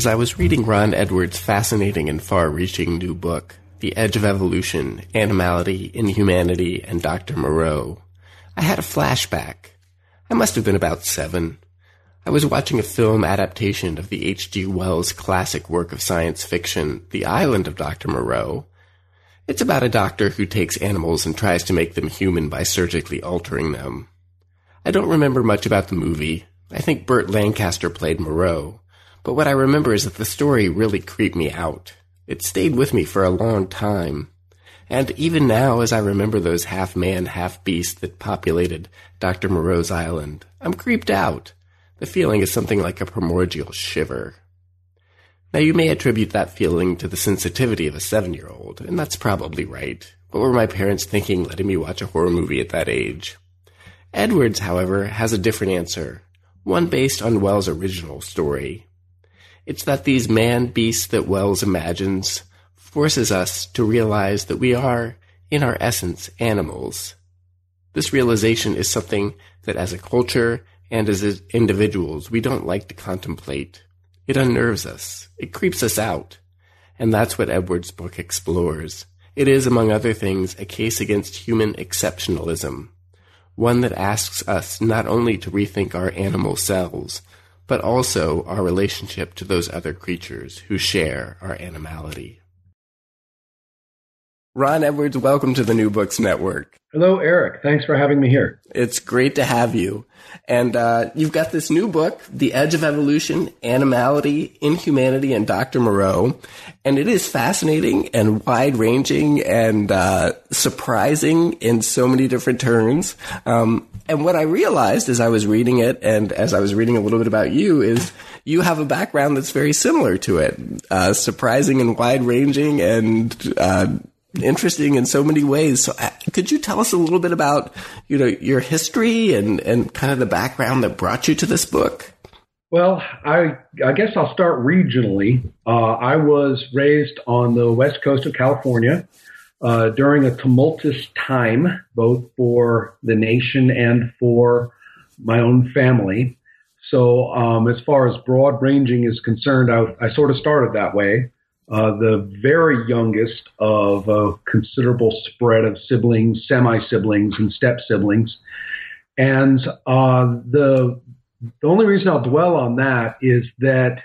As I was reading Ron Edwards' fascinating and far reaching new book, The Edge of Evolution, Animality, Inhumanity, and Dr. Moreau, I had a flashback. I must have been about seven. I was watching a film adaptation of the H.G. Wells classic work of science fiction, The Island of Dr. Moreau. It's about a doctor who takes animals and tries to make them human by surgically altering them. I don't remember much about the movie. I think Burt Lancaster played Moreau. But what I remember is that the story really creeped me out. It stayed with me for a long time. And even now, as I remember those half man, half beast that populated Dr. Moreau's island, I'm creeped out. The feeling is something like a primordial shiver. Now, you may attribute that feeling to the sensitivity of a seven year old, and that's probably right. What were my parents thinking letting me watch a horror movie at that age? Edwards, however, has a different answer, one based on Wells' original story. It's that these man beasts that Wells imagines forces us to realize that we are, in our essence, animals. This realization is something that as a culture and as individuals we don't like to contemplate. It unnerves us. It creeps us out. And that's what Edwards' book explores. It is, among other things, a case against human exceptionalism. One that asks us not only to rethink our animal selves, but also our relationship to those other creatures who share our animality. Ron Edwards, welcome to the New Books Network. Hello, Eric. Thanks for having me here. It's great to have you. And uh, you've got this new book, The Edge of Evolution, Animality, Inhumanity, and Dr. Moreau. And it is fascinating and wide ranging and uh, surprising in so many different turns. Um, and what I realized as I was reading it and as I was reading a little bit about you is you have a background that's very similar to it, uh, surprising and wide ranging and uh, interesting in so many ways. So, uh, could you tell us a little bit about you know your history and and kind of the background that brought you to this book? Well, I I guess I'll start regionally. Uh, I was raised on the west coast of California uh, during a tumultuous time, both for the nation and for my own family. So, um, as far as broad ranging is concerned, I, I sort of started that way uh, the very youngest of a considerable spread of siblings, semi siblings, and step siblings. And uh, the the only reason I'll dwell on that is that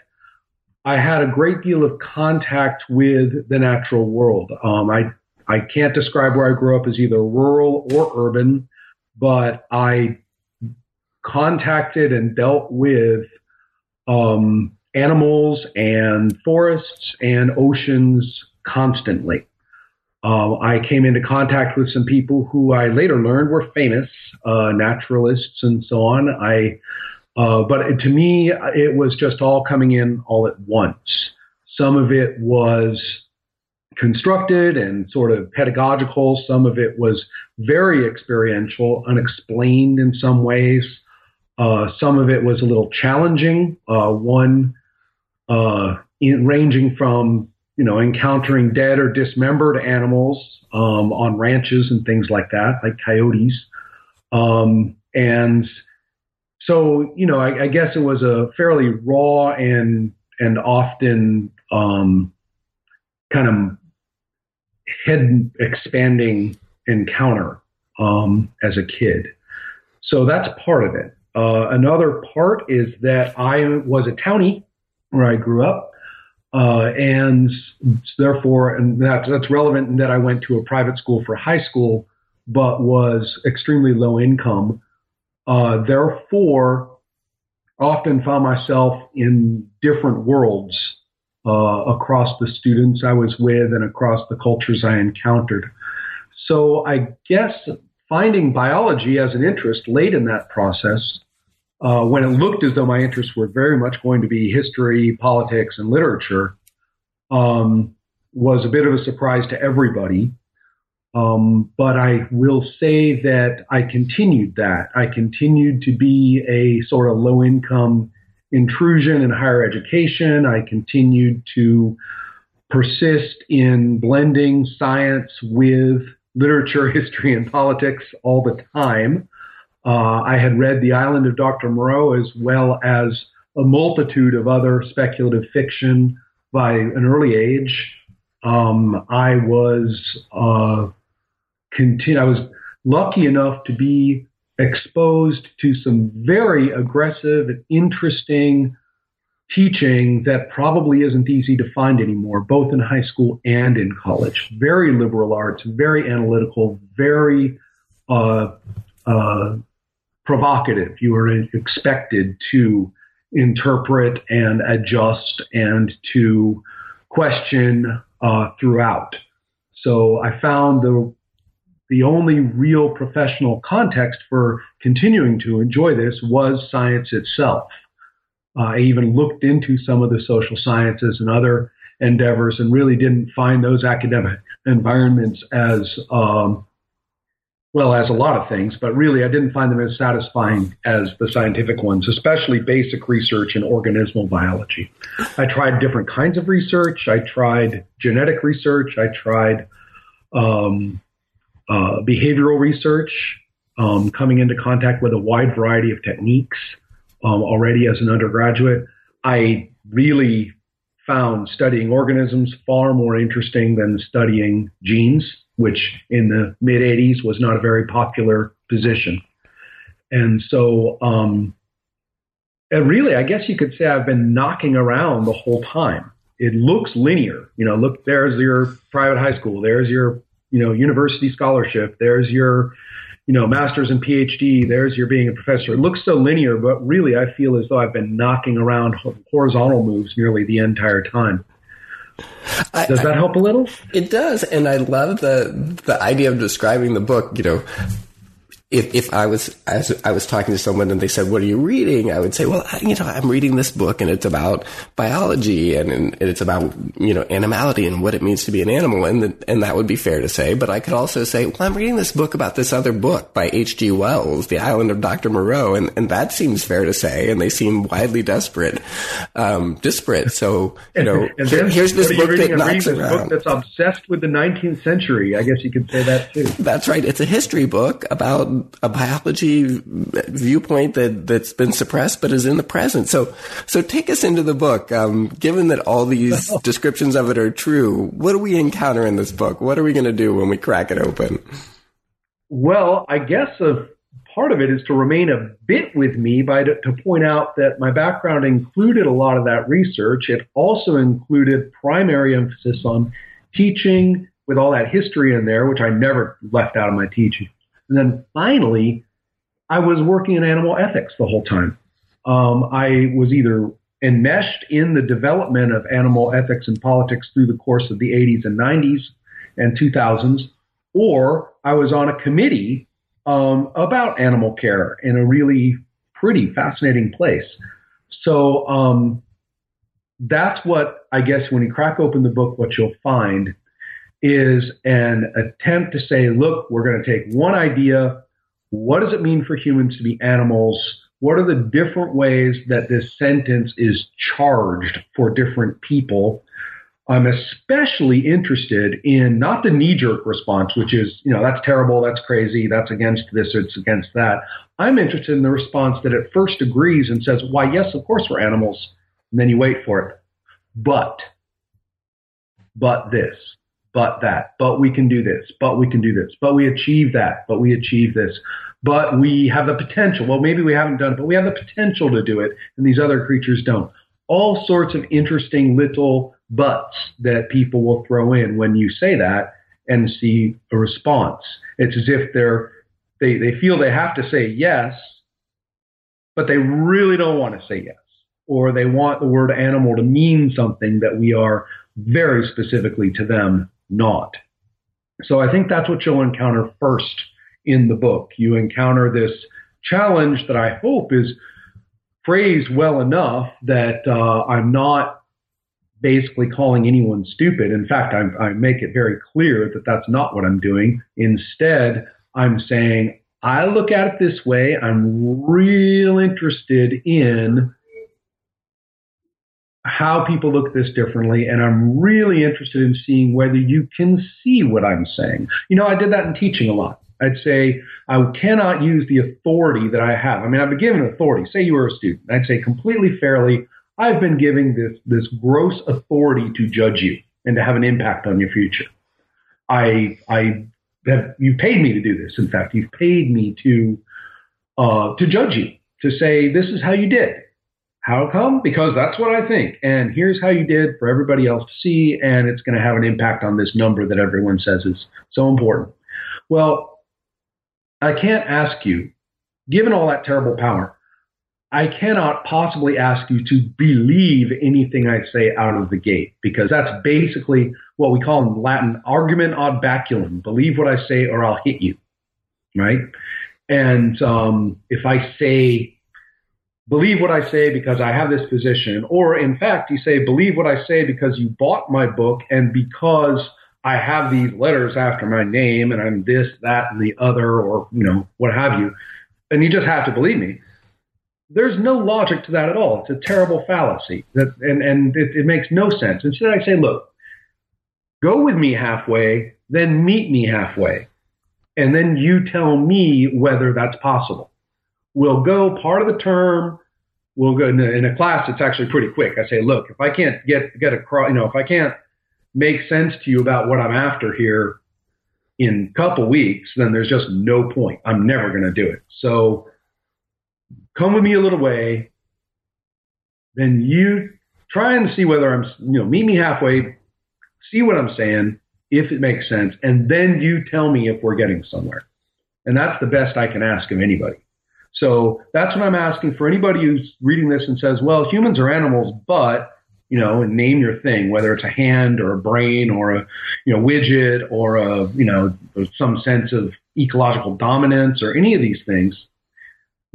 I had a great deal of contact with the natural world. Um, I I can't describe where I grew up as either rural or urban, but I contacted and dealt with um, animals and forests and oceans constantly. Uh, I came into contact with some people who I later learned were famous uh, naturalists and so on. I, uh, but to me, it was just all coming in all at once. Some of it was constructed and sort of pedagogical. Some of it was very experiential, unexplained in some ways. Uh, some of it was a little challenging. Uh, one uh, in, ranging from you know encountering dead or dismembered animals um, on ranches and things like that, like coyotes, um, and so you know I, I, guess it was a fairly raw and and often um, kind of head expanding encounter um, as a kid. So that's part of it. Uh, another part is that I was a townie where I grew up, uh, and therefore, and that, that's relevant in that I went to a private school for high school, but was extremely low income. Uh, therefore, often found myself in different worlds uh, across the students I was with and across the cultures I encountered. So I guess finding biology as an interest late in that process, uh, when it looked as though my interests were very much going to be history, politics, and literature, um, was a bit of a surprise to everybody. Um, but I will say that I continued that. I continued to be a sort of low income intrusion in higher education. I continued to persist in blending science with literature, history, and politics all the time. Uh, I had read The Island of Dr. Moreau as well as a multitude of other speculative fiction by an early age. Um, I was uh. I was lucky enough to be exposed to some very aggressive and interesting teaching that probably isn't easy to find anymore, both in high school and in college. Very liberal arts, very analytical, very uh, uh, provocative. You are expected to interpret and adjust and to question uh, throughout. So I found the the only real professional context for continuing to enjoy this was science itself. Uh, I even looked into some of the social sciences and other endeavors and really didn't find those academic environments as um, well as a lot of things, but really I didn't find them as satisfying as the scientific ones, especially basic research in organismal biology. I tried different kinds of research. I tried genetic research. I tried um, uh, behavioral research, um, coming into contact with a wide variety of techniques um, already as an undergraduate. I really found studying organisms far more interesting than studying genes, which in the mid 80s was not a very popular position. And so, um, and really, I guess you could say I've been knocking around the whole time. It looks linear. You know, look, there's your private high school, there's your you know, university scholarship. There's your, you know, master's and PhD. There's your being a professor. It looks so linear, but really I feel as though I've been knocking around horizontal moves nearly the entire time. Does that help a little? It does, and I love the the idea of describing the book. You know, if, if I was as I was talking to someone and they said, "What are you reading?" I would say, "Well, you know, I'm reading this book and it's about biology and, and it's about you know animality and what it means to be an animal," and the, and that would be fair to say. But I could also say, "Well, I'm reading this book about this other book by H.G. Wells, The Island of Dr. Moreau," and and that seems fair to say. And they seem widely desperate, um, disparate. So you know, and, and here's this book that knocks around. Book that's obsessed with the 19th century. I guess you could say that too. That's right. It's a history book about a biology viewpoint that that's been suppressed but is in the present. So so take us into the book. Um, given that all these descriptions of it are true, what do we encounter in this book? What are we going to do when we crack it open? Well, I guess a part of it is to remain a bit with me by to, to point out that my background included a lot of that research. It also included primary emphasis on teaching with all that history in there, which I never left out of my teaching. And then finally, I was working in animal ethics the whole time. Um, I was either enmeshed in the development of animal ethics and politics through the course of the 80s and 90s and 2000s, or I was on a committee um, about animal care in a really pretty fascinating place. So um, that's what I guess when you crack open the book, what you'll find is an attempt to say, look, we're going to take one idea. What does it mean for humans to be animals? What are the different ways that this sentence is charged for different people? I'm especially interested in not the knee jerk response, which is, you know, that's terrible, that's crazy, that's against this, it's against that. I'm interested in the response that at first agrees and says, why, yes, of course we're animals. And then you wait for it. But, but this, but that, but we can do this, but we can do this, but we achieve that, but we achieve this, but we have the potential. Well, maybe we haven't done it, but we have the potential to do it, and these other creatures don't. All sorts of interesting little buts that people will throw in when you say that and see a response. It's as if they're they, they feel they have to say yes, but they really don't want to say yes. Or they want the word animal to mean something that we are very specifically to them not. So I think that's what you'll encounter first in the book. You encounter this challenge that I hope is phrased well enough that uh, I'm not basically calling anyone stupid. In fact, I, I make it very clear that that's not what I'm doing. Instead, I'm saying, I look at it this way. I'm real interested in how people look at this differently, and I'm really interested in seeing whether you can see what I'm saying. You know, I did that in teaching a lot. I'd say I cannot use the authority that I have. I mean, I've been given authority. Say you were a student. I'd say completely fairly, I've been giving this, this gross authority to judge you and to have an impact on your future. I, I have, you paid me to do this. In fact, you've paid me to, uh, to judge you, to say, this is how you did. How come? Because that's what I think. And here's how you did for everybody else to see. And it's going to have an impact on this number that everyone says is so important. Well, I can't ask you, given all that terrible power, I cannot possibly ask you to believe anything I say out of the gate because that's basically what we call in Latin argument ad baculum. Believe what I say or I'll hit you. Right? And um, if I say, believe what I say because I have this position, or in fact, you say, believe what I say because you bought my book and because I have these letters after my name and I'm this, that, and the other, or, you know, what have you, and you just have to believe me there's no logic to that at all. It's a terrible fallacy, that, and and it, it makes no sense. Instead, I say, look, go with me halfway, then meet me halfway, and then you tell me whether that's possible. We'll go part of the term. We'll go in a, in a class. It's actually pretty quick. I say, look, if I can't get get across, you know, if I can't make sense to you about what I'm after here in a couple weeks, then there's just no point. I'm never going to do it. So come with me a little way, then you try and see whether I'm, you know, meet me halfway, see what I'm saying, if it makes sense, and then you tell me if we're getting somewhere. And that's the best I can ask of anybody. So that's what I'm asking for anybody who's reading this and says, well, humans are animals, but, you know, and name your thing, whether it's a hand or a brain or a, you know, widget or a, you know, some sense of ecological dominance or any of these things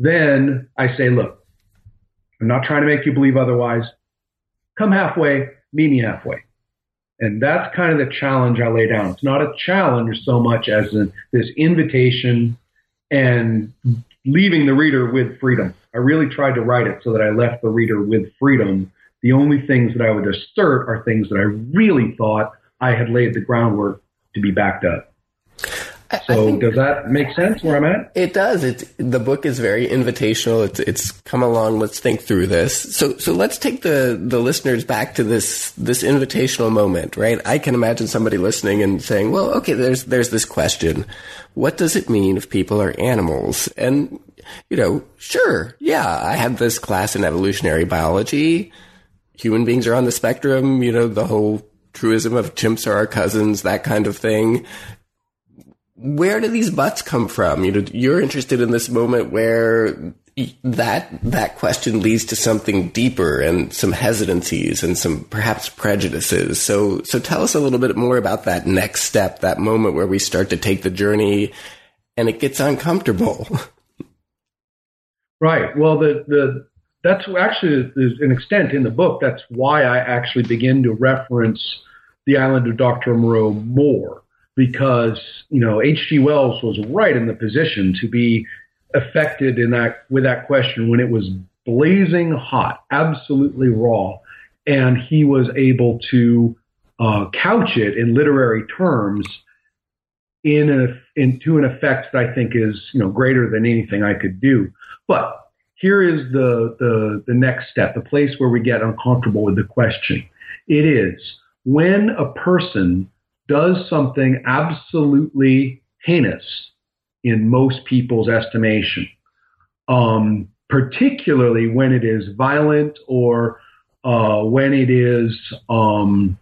then I say, look, I'm not trying to make you believe otherwise. Come halfway, meet me halfway. And that's kind of the challenge I lay down. It's not a challenge so much as a, this invitation and leaving the reader with freedom. I really tried to write it so that I left the reader with freedom. The only things that I would assert are things that I really thought I had laid the groundwork to be backed up. So does that make sense where I'm at? It does. It's the book is very invitational. It's it's come along. Let's think through this. So so let's take the the listeners back to this this invitational moment, right? I can imagine somebody listening and saying, "Well, okay, there's there's this question. What does it mean if people are animals?" And you know, sure, yeah, I had this class in evolutionary biology. Human beings are on the spectrum. You know, the whole truism of chimps are our cousins, that kind of thing where do these buts come from? You know, you're interested in this moment where that that question leads to something deeper and some hesitancies and some perhaps prejudices. So so tell us a little bit more about that next step, that moment where we start to take the journey and it gets uncomfortable. Right. Well, the the that's actually an extent in the book. That's why I actually begin to reference the island of Dr. Moreau more because you know H.G. Wells was right in the position to be affected in that with that question when it was blazing hot, absolutely raw, and he was able to uh, couch it in literary terms in a, into an effect that I think is you know greater than anything I could do. But here is the, the the next step, the place where we get uncomfortable with the question. It is when a person does something absolutely heinous in most people's estimation, um, particularly when it is violent or uh, when it is um,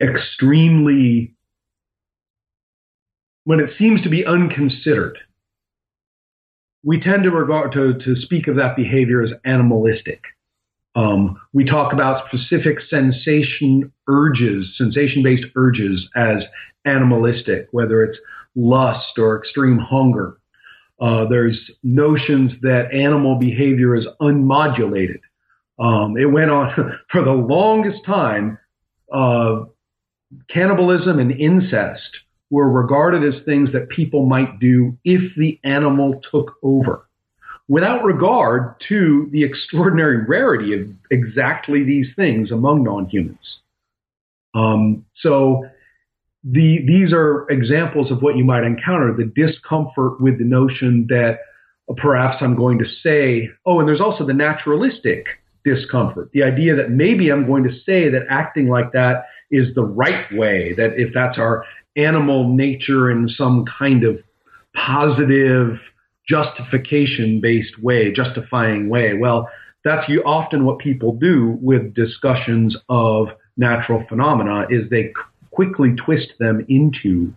extremely, when it seems to be unconsidered. We tend to regard to, to speak of that behavior as animalistic. Um, we talk about specific sensation urges, sensation based urges as animalistic, whether it's lust or extreme hunger. Uh, there's notions that animal behavior is unmodulated. Um, it went on for the longest time. Uh, cannibalism and incest were regarded as things that people might do if the animal took over without regard to the extraordinary rarity of exactly these things among non-humans. Um, so the, these are examples of what you might encounter, the discomfort with the notion that perhaps I'm going to say, oh, and there's also the naturalistic discomfort, the idea that maybe I'm going to say that acting like that is the right way, that if that's our animal nature in some kind of positive, justification based way, justifying way. Well, that's often what people do with discussions of natural phenomena is they quickly twist them into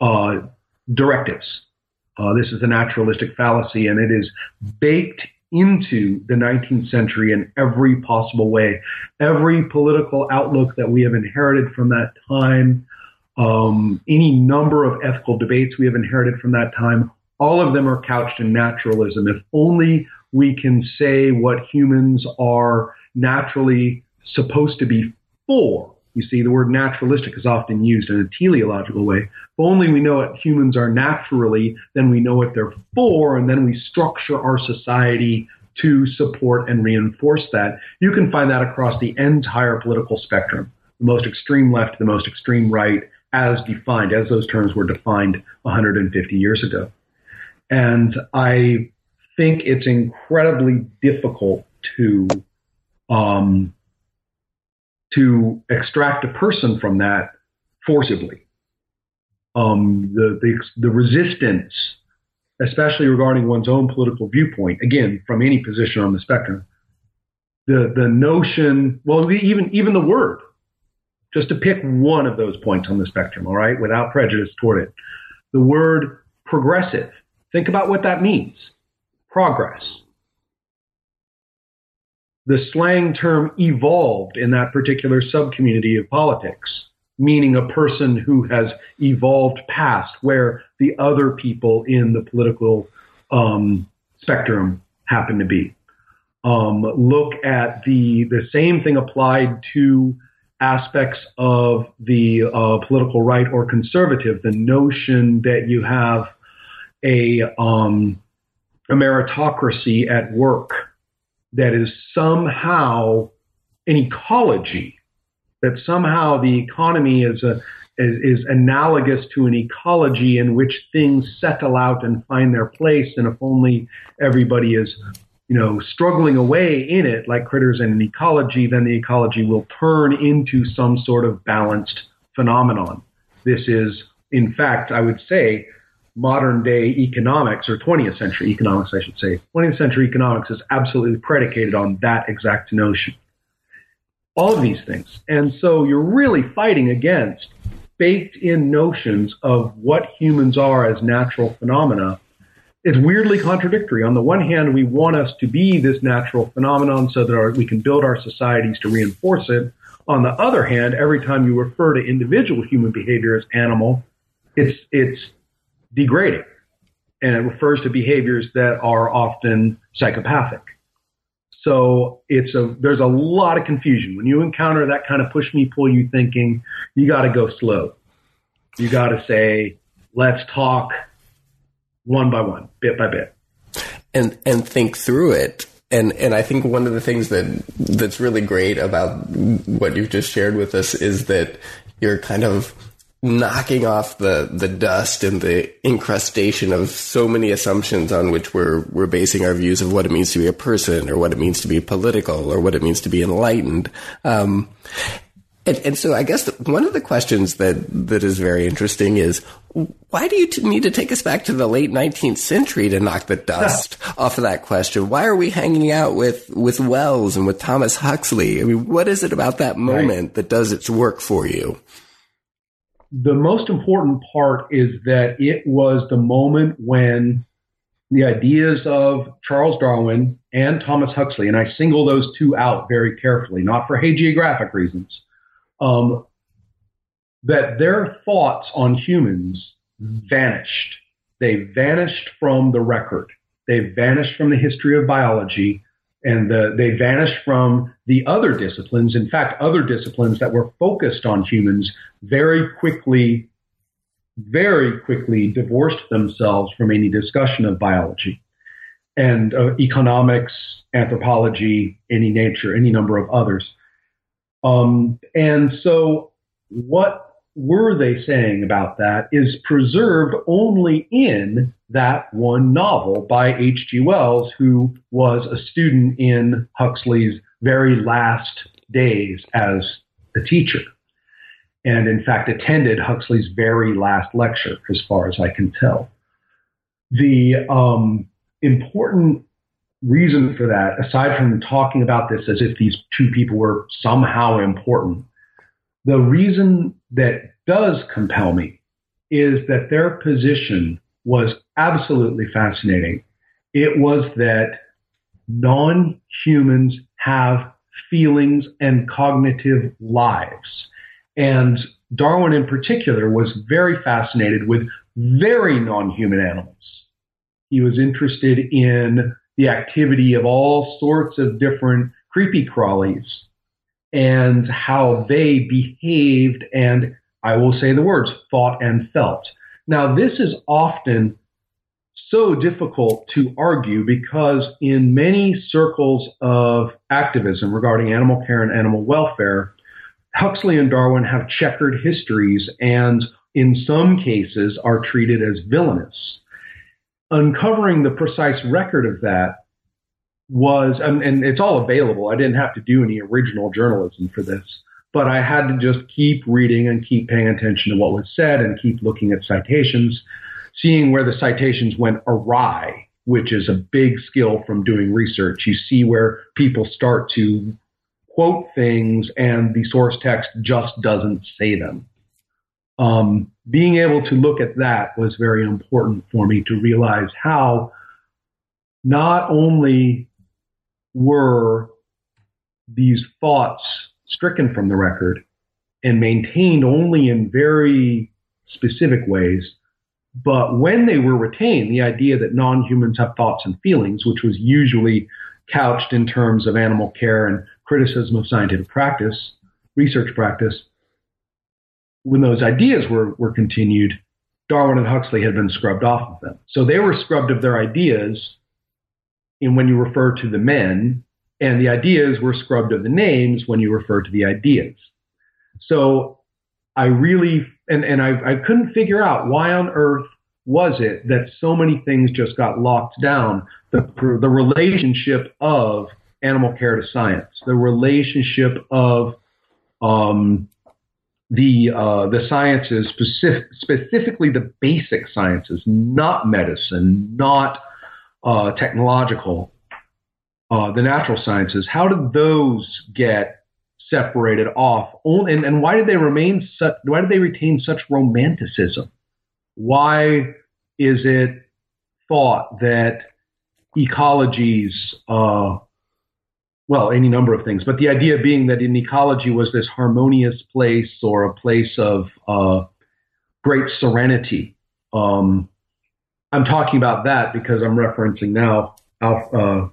uh, directives. Uh, this is a naturalistic fallacy, and it is baked into the 19th century in every possible way. Every political outlook that we have inherited from that time, um, any number of ethical debates we have inherited from that time, all of them are couched in naturalism. If only we can say what humans are naturally supposed to be for. You see, the word naturalistic is often used in a teleological way. If only we know what humans are naturally, then we know what they're for, and then we structure our society to support and reinforce that. You can find that across the entire political spectrum, the most extreme left, the most extreme right, as defined, as those terms were defined 150 years ago. And I think it's incredibly difficult to um, to extract a person from that forcibly. Um, the, the the resistance, especially regarding one's own political viewpoint, again from any position on the spectrum, the the notion, well, even even the word, just to pick one of those points on the spectrum, all right, without prejudice toward it, the word progressive Think about what that means progress. The slang term evolved in that particular subcommunity of politics, meaning a person who has evolved past where the other people in the political um, spectrum happen to be. Um, look at the the same thing applied to aspects of the uh, political right or conservative. The notion that you have a um, a meritocracy at work that is somehow an ecology that somehow the economy is a is, is, analogous to an ecology in which things settle out and find their place and if only everybody is you know struggling away in it like critters in an ecology then the ecology will turn into some sort of balanced phenomenon. This is in fact i would say modern day economics or 20th century economics, I should say. 20th century economics is absolutely predicated on that exact notion. All of these things. And so you're really fighting against baked in notions of what humans are as natural phenomena. It's weirdly contradictory. On the one hand, we want us to be this natural phenomenon so that our, we can build our societies to reinforce it. On the other hand, every time you refer to individual human behavior as animal, it's, it's degrading. And it refers to behaviors that are often psychopathic. So it's a there's a lot of confusion when you encounter that kind of push me pull you thinking. You got to go slow. You got to say, let's talk one by one, bit by bit. and and think through it. And and I think one of the things that that's really great about what you've just shared with us is that you're kind of knocking off the the dust and the incrustation of so many assumptions on which we're we're basing our views of what it means to be a person or what it means to be political or what it means to be enlightened. Um, and, and, so I guess one of the questions that, that is very interesting is why do you t- need to take us back to the late 19th century to knock the dust off of that question? Why are we hanging out with, with Wells and with Thomas Huxley? I mean, what is it about that moment right. that does its work for you? The most important part is that it was the moment when the ideas of Charles Darwin and Thomas Huxley, and I single those two out very carefully, not for hagiographic reasons, um, that their thoughts on humans vanished. They vanished from the record. They vanished from the history of biology and the, they vanished from the other disciplines. In fact, other disciplines that were focused on humans very quickly, very quickly divorced themselves from any discussion of biology and uh, economics, anthropology, any nature, any number of others. Um, and so, what were they saying about that is preserved only in that one novel by H.G. Wells, who was a student in Huxley's very last days as a teacher. And in fact, attended Huxley's very last lecture, as far as I can tell. The um, important reason for that, aside from talking about this as if these two people were somehow important, the reason that does compel me is that their position was absolutely fascinating. It was that non humans have feelings and cognitive lives. And Darwin, in particular, was very fascinated with very non human animals. He was interested in the activity of all sorts of different creepy crawlies and how they behaved and I will say the words thought and felt. Now, this is often so difficult to argue because in many circles of activism regarding animal care and animal welfare, Huxley and Darwin have checkered histories and in some cases are treated as villainous uncovering the precise record of that was, and, and it's all available. I didn't have to do any original journalism for this, but I had to just keep reading and keep paying attention to what was said and keep looking at citations, seeing where the citations went awry, which is a big skill from doing research. You see where people start to quote things and the source text just doesn't say them. Um, being able to look at that was very important for me to realize how not only were these thoughts stricken from the record and maintained only in very specific ways, but when they were retained, the idea that non humans have thoughts and feelings, which was usually couched in terms of animal care and criticism of scientific practice, research practice, when those ideas were, were continued, Darwin and Huxley had been scrubbed off of them. So they were scrubbed of their ideas in when you refer to the men, and the ideas were scrubbed of the names when you refer to the ideas. So I really, and, and I, I couldn't figure out why on earth was it that so many things just got locked down. The, the relationship of animal care to science, the relationship of um, the uh, the sciences, specific, specifically the basic sciences, not medicine, not uh, technological, uh, the natural sciences. How did those get separated off? And, and why did they remain such? Why did they retain such romanticism? Why is it thought that ecologies uh, well, any number of things. But the idea being that in ecology was this harmonious place or a place of uh, great serenity. Um, I'm talking about that because I'm referencing now Alf, uh,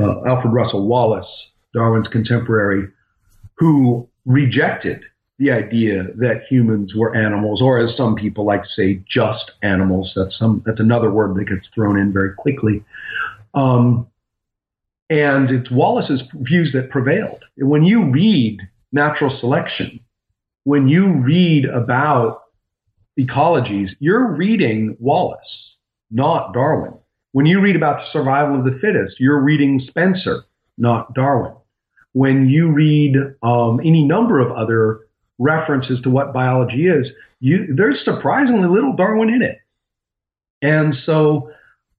uh, Alfred Russel Wallace, Darwin's contemporary, who rejected the idea that humans were animals, or as some people like to say, just animals. That's some that's another word that gets thrown in very quickly. Um, and it's Wallace's views that prevailed. When you read natural selection, when you read about ecologies, you're reading Wallace, not Darwin. When you read about the survival of the fittest, you're reading Spencer, not Darwin. When you read um, any number of other references to what biology is, you, there's surprisingly little Darwin in it. And so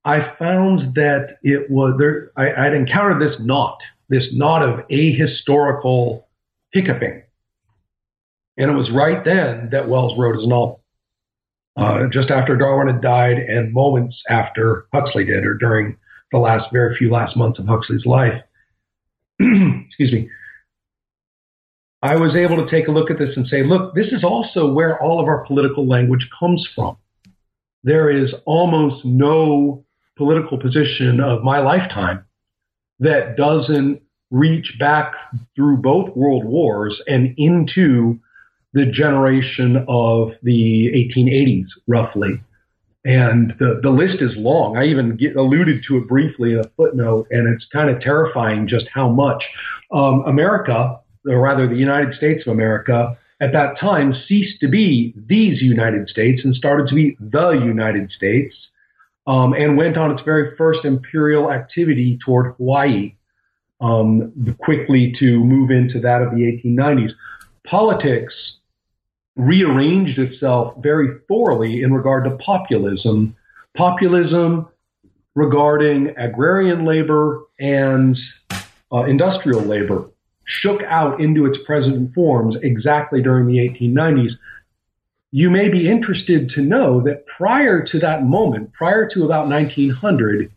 I found that it was there. I, would encountered this knot, this knot of ahistorical hiccuping, and it was right then that Wells wrote his novel. Uh, just after Darwin had died, and moments after Huxley did, or during the last very few last months of Huxley's life. Excuse me. I was able to take a look at this and say, look, this is also where all of our political language comes from. There is almost no political position of my lifetime that doesn't reach back through both world wars and into the generation of the 1880s, roughly. And the, the list is long. I even get, alluded to it briefly in a footnote, and it's kind of terrifying just how much um, America or rather the United States of America, at that time ceased to be these United States and started to be the United States um, and went on its very first imperial activity toward Hawaii, um, quickly to move into that of the 1890s. Politics rearranged itself very thoroughly in regard to populism. Populism regarding agrarian labor and uh, industrial labor shook out into its present forms exactly during the 1890s. You may be interested to know that prior to that moment, prior to about 1900,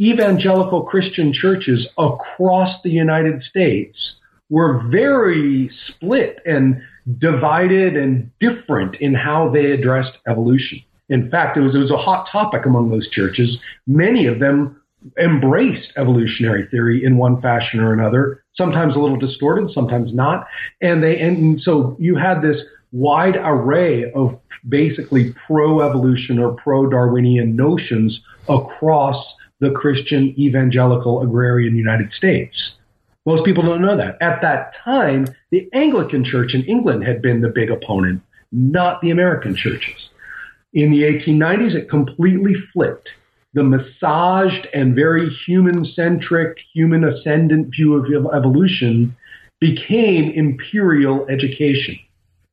evangelical Christian churches across the United States were very split and divided and different in how they addressed evolution. In fact, it was, it was a hot topic among those churches. Many of them embraced evolutionary theory in one fashion or another, sometimes a little distorted, sometimes not. And they, and so you had this wide array of basically pro-evolution or pro-Darwinian notions across the Christian evangelical agrarian United States. Most people don't know that. At that time, the Anglican Church in England had been the big opponent, not the American churches. In the 1890s, it completely flipped the massaged and very human centric, human ascendant view of evolution became imperial education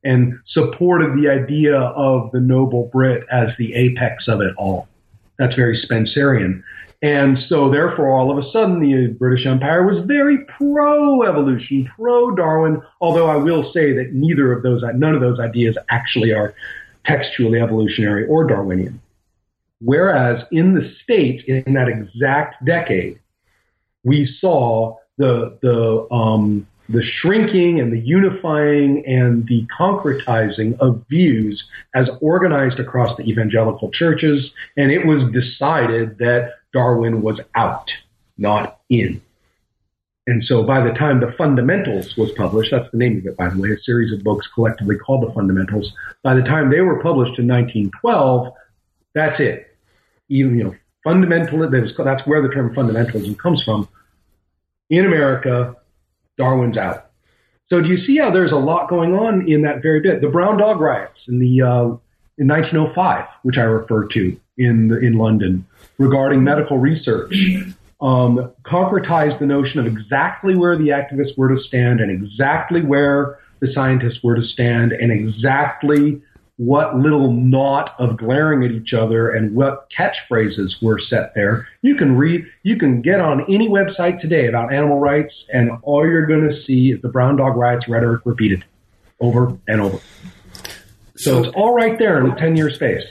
and supported the idea of the noble Brit as the apex of it all. That's very Spencerian. And so, therefore, all of a sudden, the British Empire was very pro evolution, pro Darwin, although I will say that neither of those, none of those ideas actually are textually evolutionary or Darwinian. Whereas in the States, in that exact decade, we saw the, the, um, the shrinking and the unifying and the concretizing of views as organized across the evangelical churches. And it was decided that Darwin was out, not in. And so by the time the Fundamentals was published, that's the name of it, by the way, a series of books collectively called the Fundamentals. By the time they were published in 1912, that's it even, you know, fundamental, that's where the term fundamentalism comes from. In America, Darwin's out. So do you see how there's a lot going on in that very bit? The Brown Dog riots in the uh, in 1905, which I refer to in the, in London, regarding medical research, um, concretized the notion of exactly where the activists were to stand and exactly where the scientists were to stand and exactly what little knot of glaring at each other and what catchphrases were set there. You can read, you can get on any website today about animal rights, and all you're going to see is the brown dog riots rhetoric repeated over and over. So, so it's all right there in a 10 year space.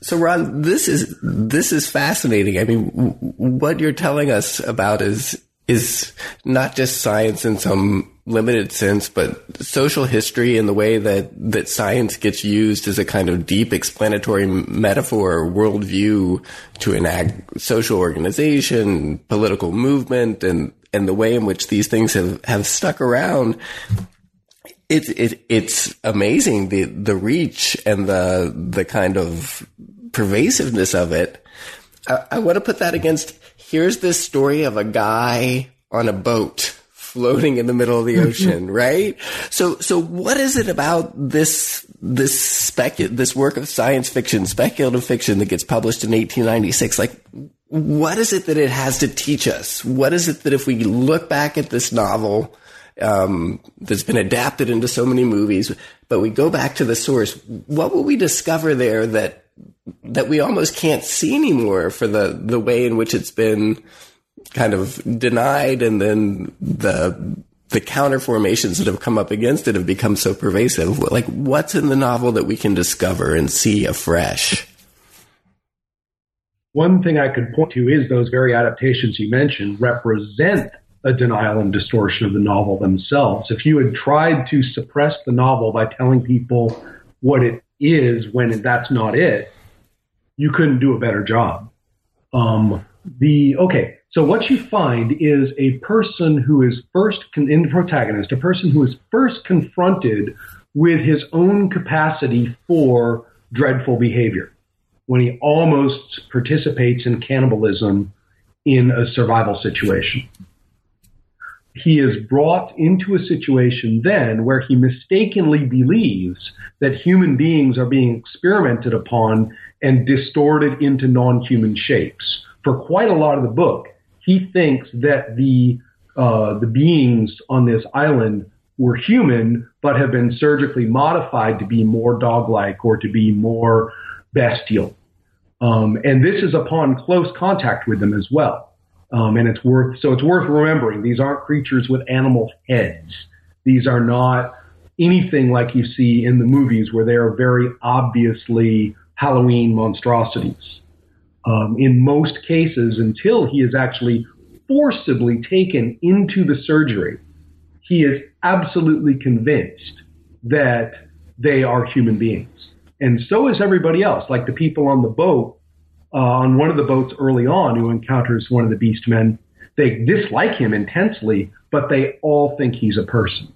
So Ron, this is this is fascinating. I mean, what you're telling us about is is not just science in some limited sense, but social history and the way that, that science gets used as a kind of deep explanatory metaphor or worldview to enact social organization, political movement, and, and the way in which these things have, have stuck around. It's it, it's amazing the the reach and the the kind of pervasiveness of it. I, I want to put that against. Here's this story of a guy on a boat floating in the middle of the ocean, right? So, so what is it about this, this spec, this work of science fiction, speculative fiction that gets published in 1896? Like, what is it that it has to teach us? What is it that if we look back at this novel, um, that's been adapted into so many movies, but we go back to the source, what will we discover there that, that we almost can't see anymore for the, the way in which it's been, kind of denied and then the the counter formations that have come up against it have become so pervasive. Like what's in the novel that we can discover and see afresh? One thing I could point to is those very adaptations you mentioned represent a denial and distortion of the novel themselves. If you had tried to suppress the novel by telling people what it is when that's not it, you couldn't do a better job. Um, the okay, so what you find is a person who is first, in the protagonist, a person who is first confronted with his own capacity for dreadful behavior when he almost participates in cannibalism in a survival situation. He is brought into a situation then where he mistakenly believes that human beings are being experimented upon and distorted into non-human shapes. For quite a lot of the book, he thinks that the uh, the beings on this island were human, but have been surgically modified to be more dog-like or to be more bestial. Um, and this is upon close contact with them as well. Um, and it's worth so it's worth remembering these aren't creatures with animal heads. These are not anything like you see in the movies where they are very obviously Halloween monstrosities um, in most cases until he is actually forcibly taken into the surgery. He is absolutely convinced that they are human beings. And so is everybody else, like the people on the boat, uh, on one of the boats early on who encounters one of the beast men. They dislike him intensely, but they all think he's a person.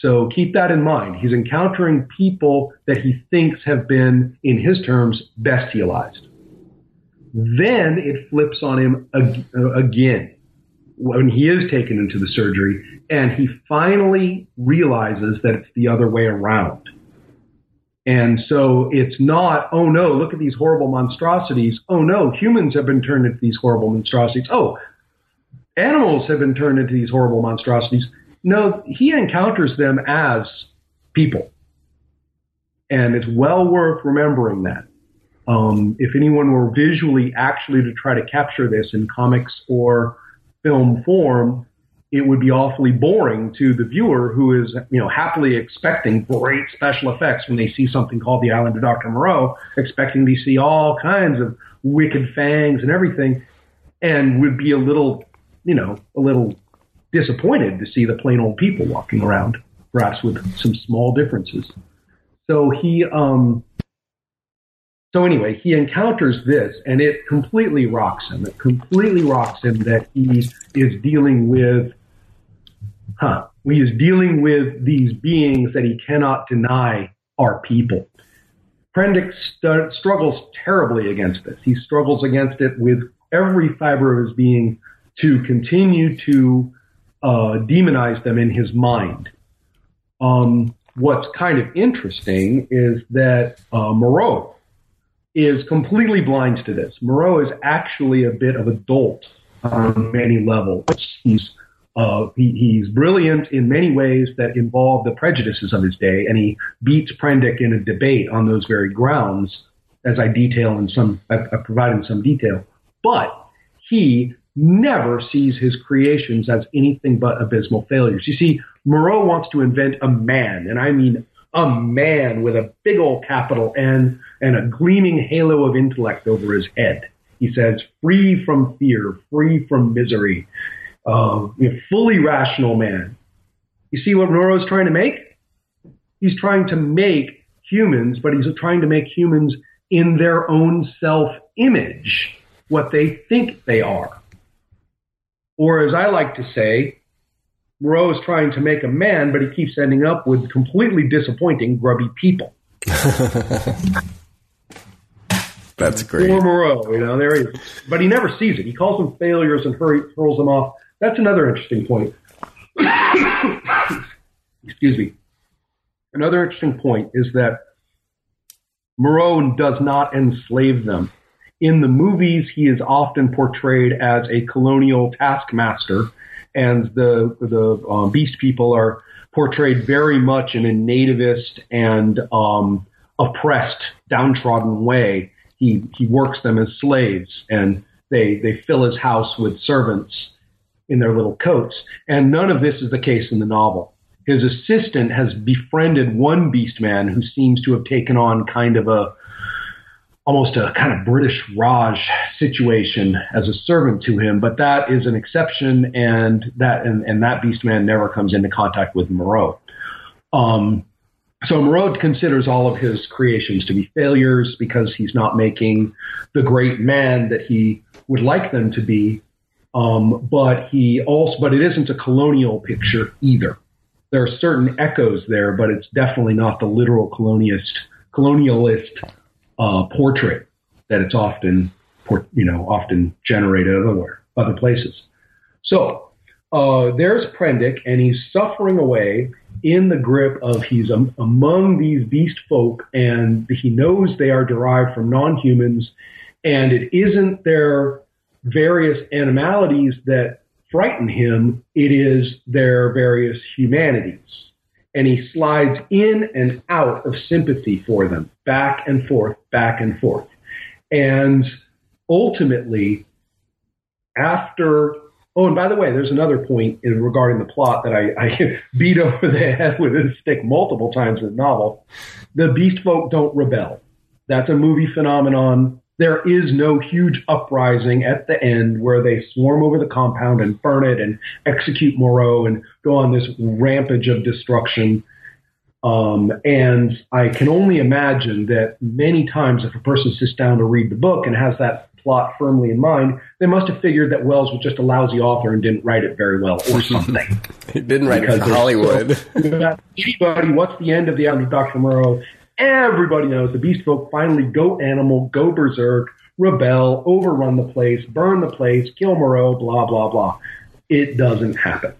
So keep that in mind. He's encountering people that he thinks have been, in his terms, bestialized. Then it flips on him ag- uh, again when he is taken into the surgery and he finally realizes that it's the other way around. And so it's not, oh no, look at these horrible monstrosities. Oh no, humans have been turned into these horrible monstrosities. Oh, animals have been turned into these horrible monstrosities. No, he encounters them as people. And it's well worth remembering that. Um, if anyone were visually actually to try to capture this in comics or film form, it would be awfully boring to the viewer who is, you know, happily expecting great special effects when they see something called The Island of Dr. Moreau, expecting to see all kinds of wicked fangs and everything, and would be a little, you know, a little disappointed to see the plain old people walking around, perhaps with some small differences. So he, um, so anyway, he encounters this and it completely rocks him. It completely rocks him that he is dealing with, huh, he is dealing with these beings that he cannot deny are people. Prendick st- struggles terribly against this. He struggles against it with every fiber of his being to continue to uh, demonize them in his mind. Um, what's kind of interesting is that uh, Moreau, is completely blind to this. Moreau is actually a bit of a dolt on many levels. He's uh, he, he's brilliant in many ways that involve the prejudices of his day, and he beats Prendick in a debate on those very grounds, as I detail in some, I, I provide in some detail. But he never sees his creations as anything but abysmal failures. You see, Moreau wants to invent a man, and I mean a man with a big old capital N and a gleaming halo of intellect over his head. He says, free from fear, free from misery, uh, a fully rational man. You see what is trying to make? He's trying to make humans, but he's trying to make humans in their own self image, what they think they are. Or as I like to say, Moreau is trying to make a man, but he keeps ending up with completely disappointing, grubby people. That's great. Poor Moreau, you know, there he is. But he never sees it. He calls them failures and hurry, hurls them off. That's another interesting point. Excuse me. Another interesting point is that Moreau does not enslave them. In the movies, he is often portrayed as a colonial taskmaster, and the the um, Beast People are portrayed very much in a nativist and um, oppressed, downtrodden way. He he works them as slaves, and they they fill his house with servants in their little coats. And none of this is the case in the novel. His assistant has befriended one beast man who seems to have taken on kind of a almost a kind of British Raj situation as a servant to him, but that is an exception, and that and, and that beast man never comes into contact with Moreau. Um, so Moreau considers all of his creations to be failures because he's not making the great man that he would like them to be. Um, but he also, but it isn't a colonial picture either. There are certain echoes there, but it's definitely not the literal colonialist, colonialist uh, portrait that it's often, you know, often generated otherwhere, other places. So uh, there's Prendick, and he's suffering away in the grip of he's um, among these beast folk, and he knows they are derived from non-humans, and it isn't their various animalities that frighten him, it is their various humanities. And he slides in and out of sympathy for them, back and forth, back and forth. And ultimately, after Oh, and by the way, there's another point in, regarding the plot that I, I beat over the head with a stick multiple times in the novel. The beast folk don't rebel. That's a movie phenomenon there is no huge uprising at the end where they swarm over the compound and burn it and execute Moreau and go on this rampage of destruction. Um, and I can only imagine that many times if a person sits down to read the book and has that plot firmly in mind, they must have figured that Wells was just a lousy author and didn't write it very well or something. he didn't write because it for Hollywood. anybody, what's the end of the end of Dr. Moreau? Everybody knows the Beast Folk finally go animal, go berserk, rebel, overrun the place, burn the place, kill Moreau, blah, blah, blah. It doesn't happen.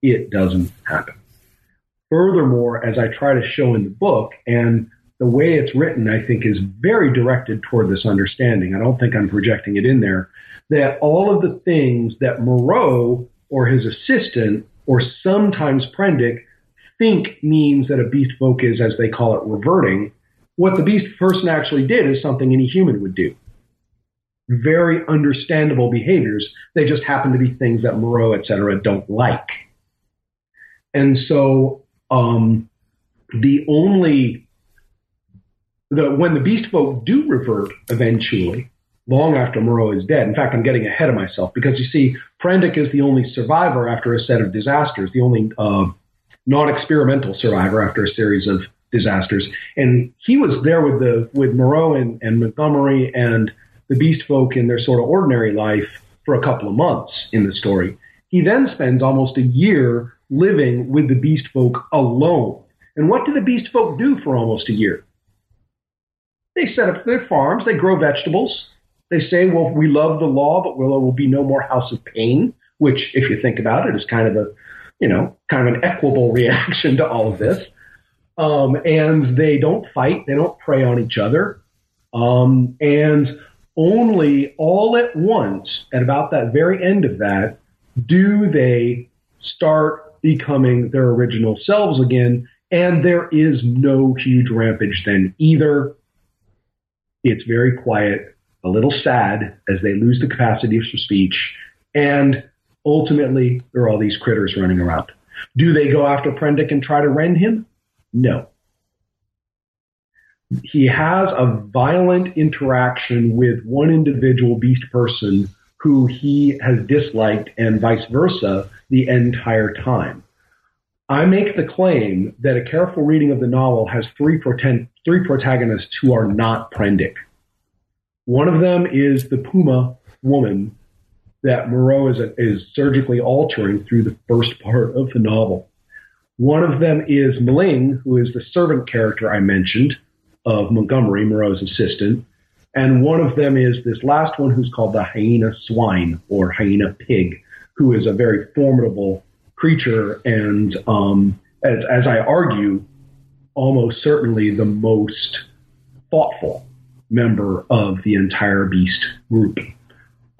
It doesn't happen. Furthermore, as I try to show in the book, and the way it's written, I think, is very directed toward this understanding. I don't think I'm projecting it in there. That all of the things that Moreau or his assistant or sometimes Prendick think means that a beast folk is, as they call it, reverting. What the beast person actually did is something any human would do. Very understandable behaviors. They just happen to be things that Moreau, et cetera, don't like. And so um, the only the when the beast folk do revert eventually, long after Moreau is dead. In fact, I'm getting ahead of myself because you see, Prendick is the only survivor after a set of disasters, the only uh, non-experimental survivor after a series of disasters. And he was there with the with Moreau and, and Montgomery and the Beast Folk in their sort of ordinary life for a couple of months in the story. He then spends almost a year living with the Beast Folk alone. And what do the Beast Folk do for almost a year? They set up their farms, they grow vegetables. They say, well, we love the law, but there will be no more House of Pain, which, if you think about it, is kind of a you know, kind of an equable reaction to all of this. Um, and they don't fight, they don't prey on each other. Um, and only all at once, at about that very end of that, do they start becoming their original selves again. And there is no huge rampage then either. It's very quiet, a little sad as they lose the capacity for speech. And ultimately, there are all these critters running around. Do they go after Prendick and try to rend him? No. He has a violent interaction with one individual beast person who he has disliked and vice versa the entire time. I make the claim that a careful reading of the novel has three, three protagonists who are not Prendick. One of them is the Puma woman that Moreau is, is surgically altering through the first part of the novel. One of them is M'Ling, who is the servant character I mentioned of Montgomery, Moreau's assistant. And one of them is this last one who's called the hyena swine or hyena pig, who is a very formidable creature and, um, as, as I argue, almost certainly the most thoughtful member of the entire beast group.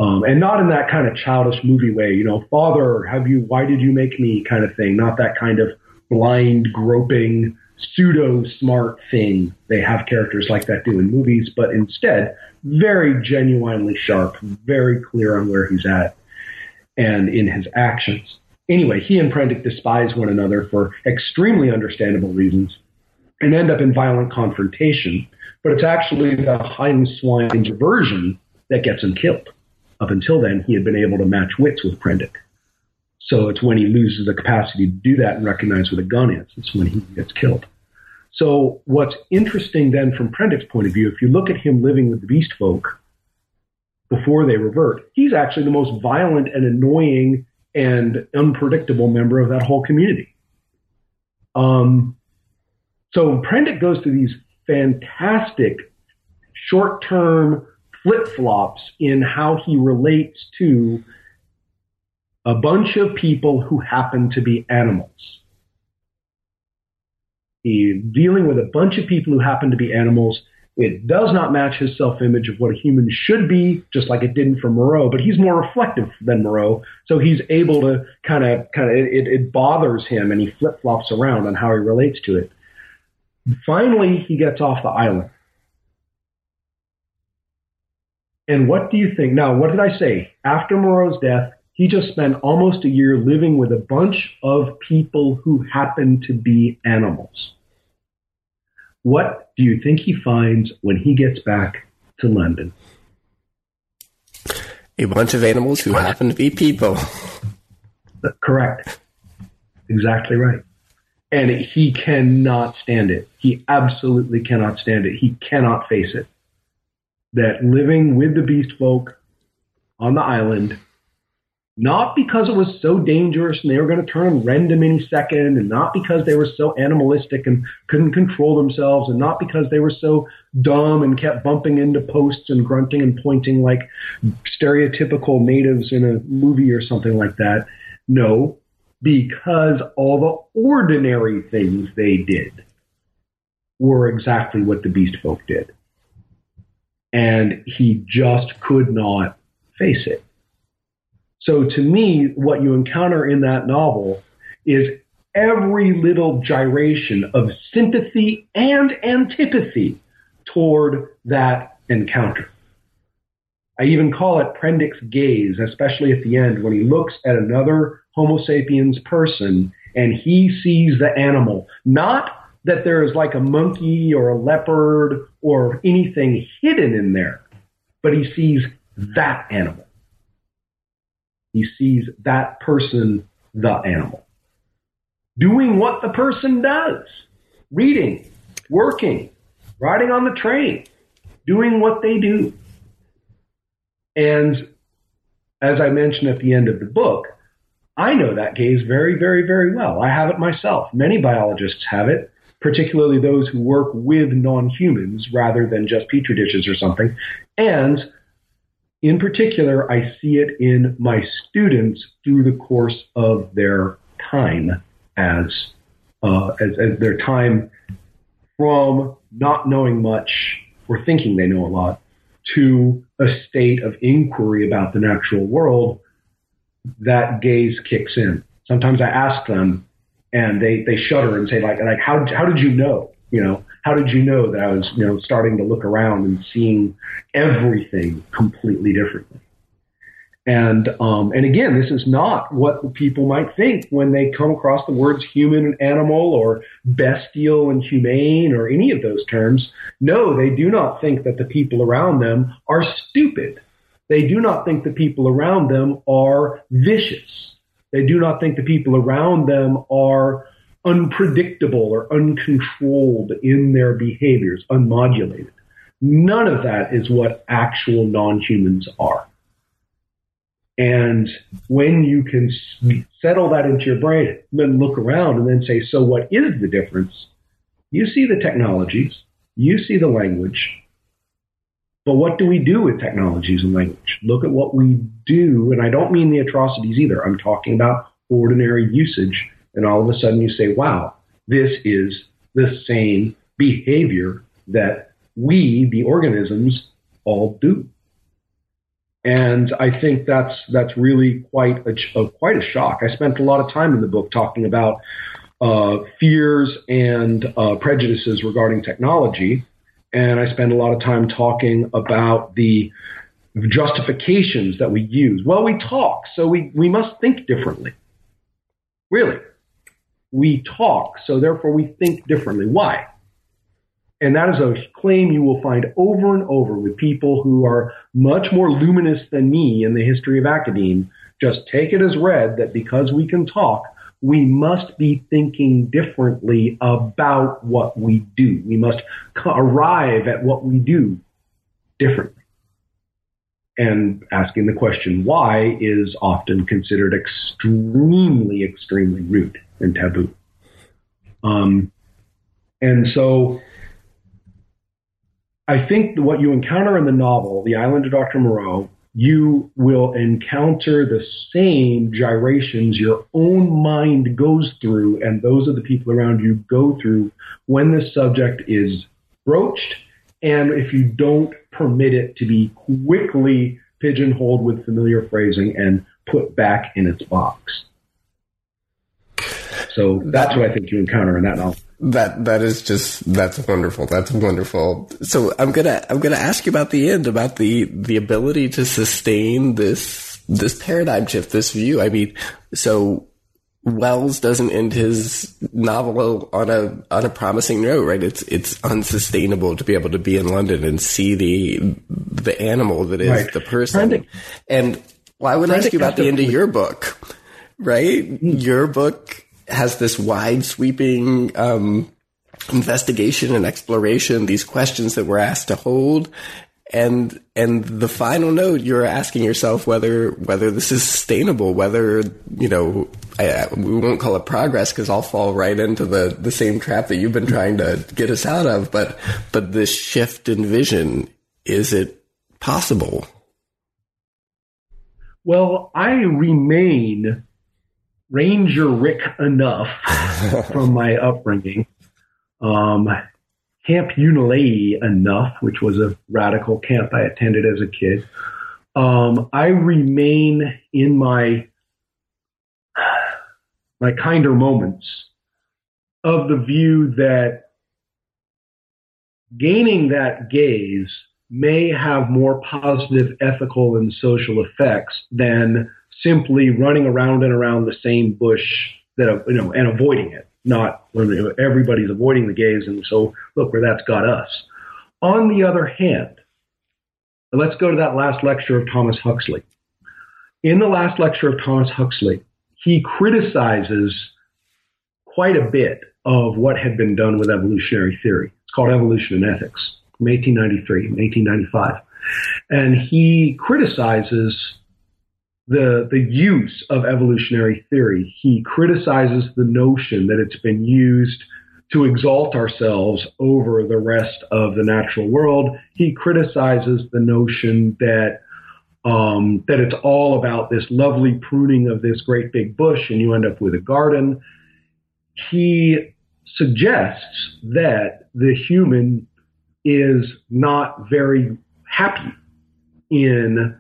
Um, and not in that kind of childish movie way, you know, father, have you, why did you make me kind of thing, not that kind of blind, groping, pseudo smart thing they have characters like that do in movies, but instead, very genuinely sharp, very clear on where he's at and in his actions. Anyway, he and Prendick despise one another for extremely understandable reasons and end up in violent confrontation. But it's actually the Hyena Swine's version that gets him killed. Up until then, he had been able to match wits with Prendick. So it's when he loses the capacity to do that and recognize what a gun is. It's when he gets killed. So what's interesting then from Prendick's point of view, if you look at him living with the beast folk before they revert, he's actually the most violent and annoying and unpredictable member of that whole community. Um, so Prendick goes through these fantastic short-term flip-flops in how he relates to a bunch of people who happen to be animals. He's dealing with a bunch of people who happen to be animals. It does not match his self-image of what a human should be, just like it didn't for Moreau, but he's more reflective than Moreau. So he's able to kind of, kind of, it, it bothers him and he flip-flops around on how he relates to it. Finally, he gets off the island. And what do you think? Now, what did I say? After Moreau's death, he just spent almost a year living with a bunch of people who happen to be animals. What do you think he finds when he gets back to London? A bunch of animals who happen to be people. Correct. Exactly right. And he cannot stand it. He absolutely cannot stand it. He cannot face it. That living with the beast folk on the island not because it was so dangerous and they were going to turn random any second, and not because they were so animalistic and couldn't control themselves, and not because they were so dumb and kept bumping into posts and grunting and pointing like stereotypical natives in a movie or something like that. No, because all the ordinary things they did were exactly what the beast folk did. And he just could not face it. So to me, what you encounter in that novel is every little gyration of sympathy and antipathy toward that encounter. I even call it Prendick's gaze, especially at the end when he looks at another Homo sapiens person and he sees the animal. Not that there is like a monkey or a leopard or anything hidden in there, but he sees that animal. He sees that person, the animal, doing what the person does, reading, working, riding on the train, doing what they do. And as I mentioned at the end of the book, I know that gaze very, very, very well. I have it myself. Many biologists have it, particularly those who work with non-humans rather than just petri dishes or something. And in particular, I see it in my students through the course of their time as, uh, as, as their time from not knowing much or thinking they know a lot to a state of inquiry about the natural world, that gaze kicks in. Sometimes I ask them and they, they shudder and say like, like, how, how did you know? You know, how did you know that I was, you know, starting to look around and seeing everything completely differently? And um, and again, this is not what people might think when they come across the words human and animal or bestial and humane or any of those terms. No, they do not think that the people around them are stupid. They do not think the people around them are vicious. They do not think the people around them are unpredictable or uncontrolled in their behaviors, unmodulated. None of that is what actual non-humans are. And when you can settle that into your brain, then look around and then say, so what is the difference? You see the technologies, you see the language, but what do we do with technologies and language? Look at what we do, and I don't mean the atrocities either. I'm talking about ordinary usage, and all of a sudden you say, wow, this is the same behavior that we, the organisms, all do. And I think that's that's really quite a, a, quite a shock. I spent a lot of time in the book talking about uh, fears and uh, prejudices regarding technology, and I spend a lot of time talking about the justifications that we use. Well, we talk, so we, we must think differently. Really. We talk, so therefore we think differently. Why? And that is a claim you will find over and over with people who are much more luminous than me in the history of academe. Just take it as read that because we can talk, we must be thinking differently about what we do. We must arrive at what we do differently. And asking the question why is often considered extremely, extremely rude and taboo. Um, and so I think what you encounter in the novel, The Island of Dr. Moreau, you will encounter the same gyrations your own mind goes through, and those of the people around you go through when this subject is broached, and if you don't permit it to be quickly pigeonholed with familiar phrasing and put back in its box. So that's what I think you encounter in that novel. That that is just that's wonderful. That's wonderful. So I'm gonna I'm gonna ask you about the end, about the the ability to sustain this this paradigm shift, this view. I mean, so Wells doesn't end his novel on a on a promising note, right? It's it's unsustainable to be able to be in London and see the the animal that is right. the person. To, and well, I would ask you about the end of your book, right? Mm-hmm. Your book has this wide sweeping um, investigation and exploration, these questions that we're asked to hold. And and the final note, you're asking yourself whether whether this is sustainable, whether you know I, we won't call it progress because I'll fall right into the the same trap that you've been trying to get us out of. But but this shift in vision, is it possible? Well, I remain Ranger Rick enough from my upbringing. Um, camp Unalay enough, which was a radical camp I attended as a kid. Um, I remain in my my kinder moments of the view that gaining that gaze may have more positive ethical and social effects than simply running around and around the same bush that you know and avoiding it. Not everybody's avoiding the gaze, and so look where that's got us. On the other hand, let's go to that last lecture of Thomas Huxley. In the last lecture of Thomas Huxley, he criticizes quite a bit of what had been done with evolutionary theory. It's called Evolution and Ethics from 1893, 1895. And he criticizes the, the use of evolutionary theory. He criticizes the notion that it's been used to exalt ourselves over the rest of the natural world. He criticizes the notion that um, that it's all about this lovely pruning of this great big bush and you end up with a garden. He suggests that the human is not very happy in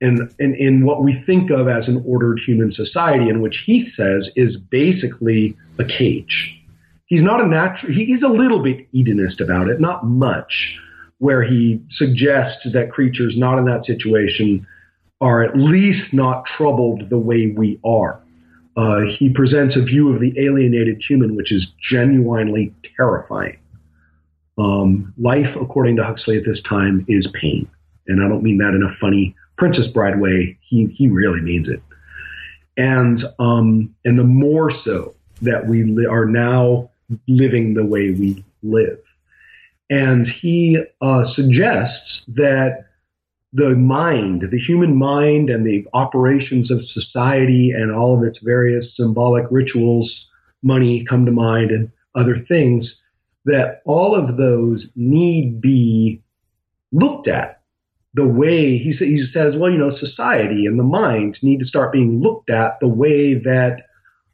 in, in, in what we think of as an ordered human society, in which he says is basically a cage. He's not a natural, he's a little bit Edenist about it, not much, where he suggests that creatures not in that situation are at least not troubled the way we are. Uh, he presents a view of the alienated human, which is genuinely terrifying. Um, life, according to Huxley at this time, is pain. And I don't mean that in a funny Princess Bride way, he he really means it. And um, and the more so that we li- are now living the way we live. And he uh, suggests that the mind, the human mind, and the operations of society and all of its various symbolic rituals, money come to mind, and other things, that all of those need be looked at the way he, says, well, you know, society and the mind need to start being looked at the way that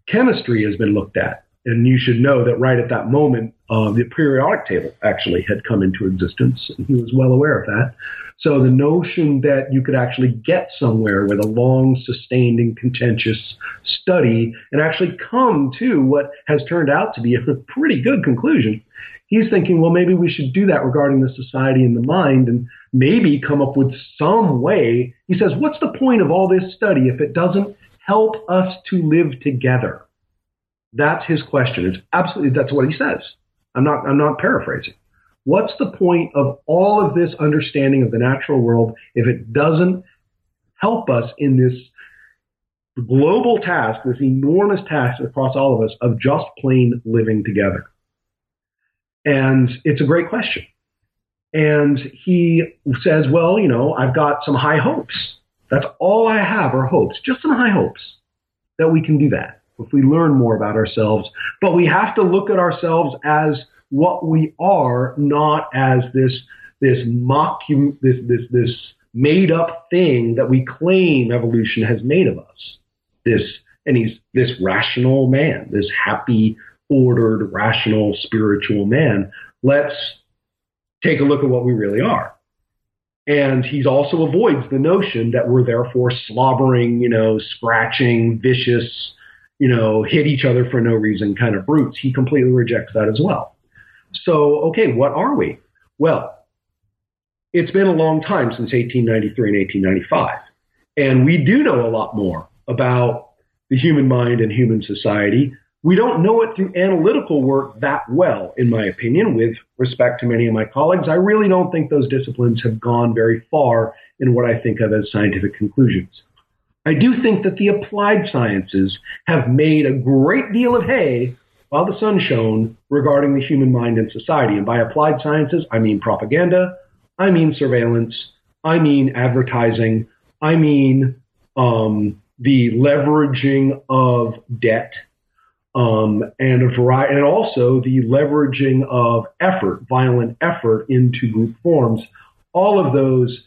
chemistry has been looked at. And you should know that right at that moment, uh, the periodic table actually had come into existence. And he was well aware of that. So the notion that you could actually get somewhere with a long, sustained, and contentious study and actually come to what has turned out to be a pretty good conclusion. He's thinking, well, maybe we should do that regarding the society and the mind and maybe come up with some way. He says, what's the point of all this study if it doesn't help us to live together? That's his question. It's absolutely, that's what he says. I'm not, I'm not paraphrasing. What's the point of all of this understanding of the natural world if it doesn't help us in this global task, this enormous task across all of us of just plain living together? And it's a great question. And he says, well, you know, I've got some high hopes. That's all I have are hopes, just some high hopes that we can do that if we learn more about ourselves. But we have to look at ourselves as what we are, not as this this mock this this this made up thing that we claim evolution has made of us. This and he's this rational man, this happy, ordered, rational, spiritual man. Let's take a look at what we really are. And he also avoids the notion that we're therefore slobbering, you know, scratching, vicious, you know, hit each other for no reason kind of brutes. He completely rejects that as well. So, okay, what are we? Well, it's been a long time since 1893 and 1895. And we do know a lot more about the human mind and human society. We don't know it through analytical work that well, in my opinion, with respect to many of my colleagues. I really don't think those disciplines have gone very far in what I think of as scientific conclusions. I do think that the applied sciences have made a great deal of hay while the sun shone regarding the human mind and society. And by applied sciences, I mean propaganda, I mean surveillance, I mean advertising, I mean um, the leveraging of debt, um, and a variety, and also the leveraging of effort, violent effort into group forms. All of those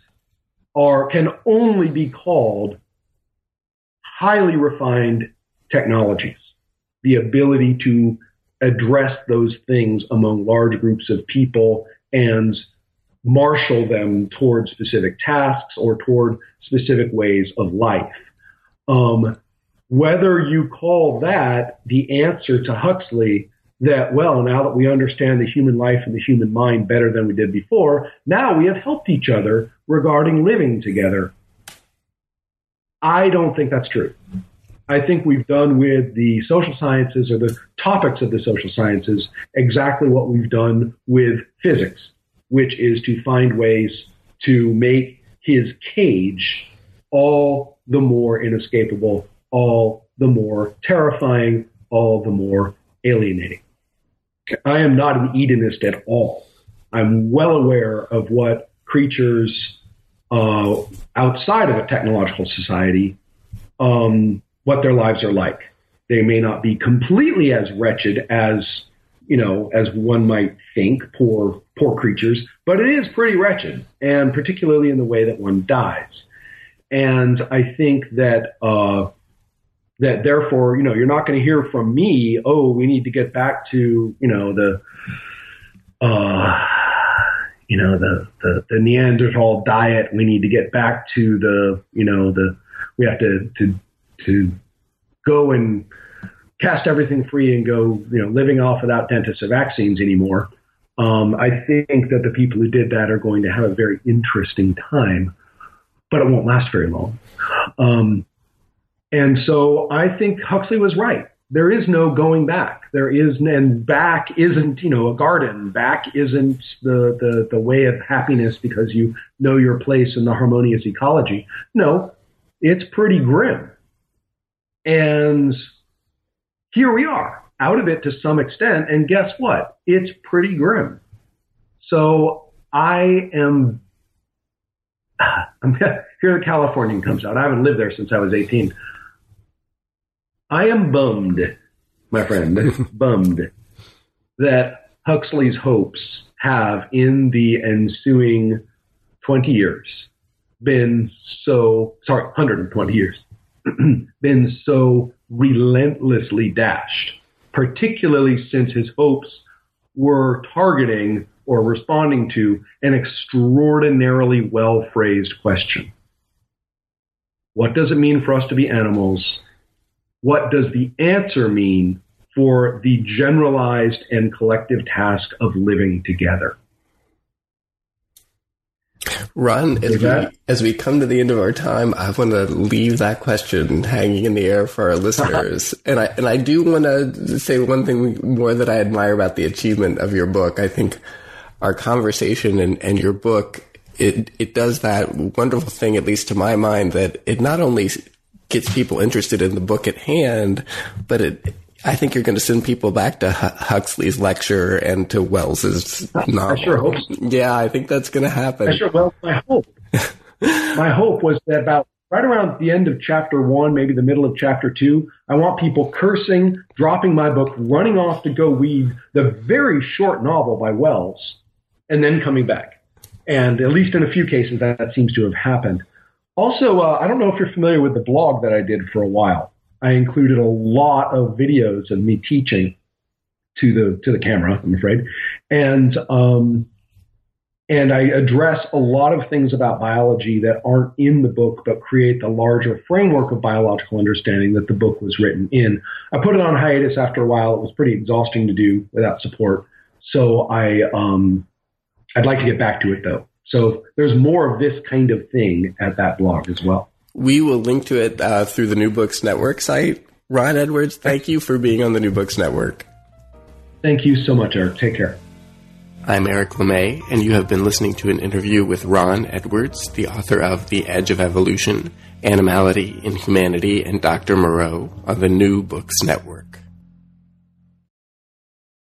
are can only be called highly refined technologies the ability to address those things among large groups of people and marshal them toward specific tasks or toward specific ways of life. Um, whether you call that the answer to Huxley that, well, now that we understand the human life and the human mind better than we did before, now we have helped each other regarding living together. I don't think that's true. I think we've done with the social sciences or the topics of the social sciences exactly what we've done with physics, which is to find ways to make his cage all the more inescapable, all the more terrifying, all the more alienating. I am not an Edenist at all. I'm well aware of what creatures uh, outside of a technological society um, what their lives are like. They may not be completely as wretched as, you know, as one might think, poor, poor creatures, but it is pretty wretched, and particularly in the way that one dies. And I think that, uh, that therefore, you know, you're not going to hear from me, oh, we need to get back to, you know, the, uh, you know, the, the, the Neanderthal diet. We need to get back to the, you know, the, we have to, to to go and cast everything free and go, you know, living off without dentists or vaccines anymore. Um, I think that the people who did that are going to have a very interesting time, but it won't last very long. Um, and so I think Huxley was right. There is no going back. There is, and back isn't, you know, a garden. Back isn't the, the, the way of happiness because you know your place in the harmonious ecology. No, it's pretty grim. And here we are, out of it to some extent. And guess what? It's pretty grim. So I am I'm, here the Californian comes out. I haven't lived there since I was 18. I am bummed, my friend, bummed that Huxley's hopes have in the ensuing 20 years been so, sorry, 120 years, been so relentlessly dashed, particularly since his hopes were targeting or responding to an extraordinarily well phrased question. What does it mean for us to be animals? What does the answer mean for the generalized and collective task of living together? Ron, as we, as we come to the end of our time, I want to leave that question hanging in the air for our listeners. and I, and I do want to say one thing more that I admire about the achievement of your book. I think our conversation and, and your book, it, it does that wonderful thing, at least to my mind, that it not only gets people interested in the book at hand, but it, I think you're going to send people back to Huxley's lecture and to Wells's novel. I sure hope so. Yeah, I think that's going to happen. I sure, well, my hope, my hope was that about right around the end of chapter one, maybe the middle of chapter two, I want people cursing, dropping my book, running off to go read the very short novel by Wells, and then coming back. And at least in a few cases, that, that seems to have happened. Also, uh, I don't know if you're familiar with the blog that I did for a while. I included a lot of videos of me teaching to the to the camera. I'm afraid, and um, and I address a lot of things about biology that aren't in the book, but create the larger framework of biological understanding that the book was written in. I put it on hiatus after a while. It was pretty exhausting to do without support, so I um, I'd like to get back to it though. So there's more of this kind of thing at that blog as well. We will link to it uh, through the New Books Network site. Ron Edwards, thank you for being on the New Books Network. Thank you so much, Eric. Take care. I'm Eric LeMay, and you have been listening to an interview with Ron Edwards, the author of The Edge of Evolution, Animality Inhumanity, and Dr. Moreau on the New Books Network.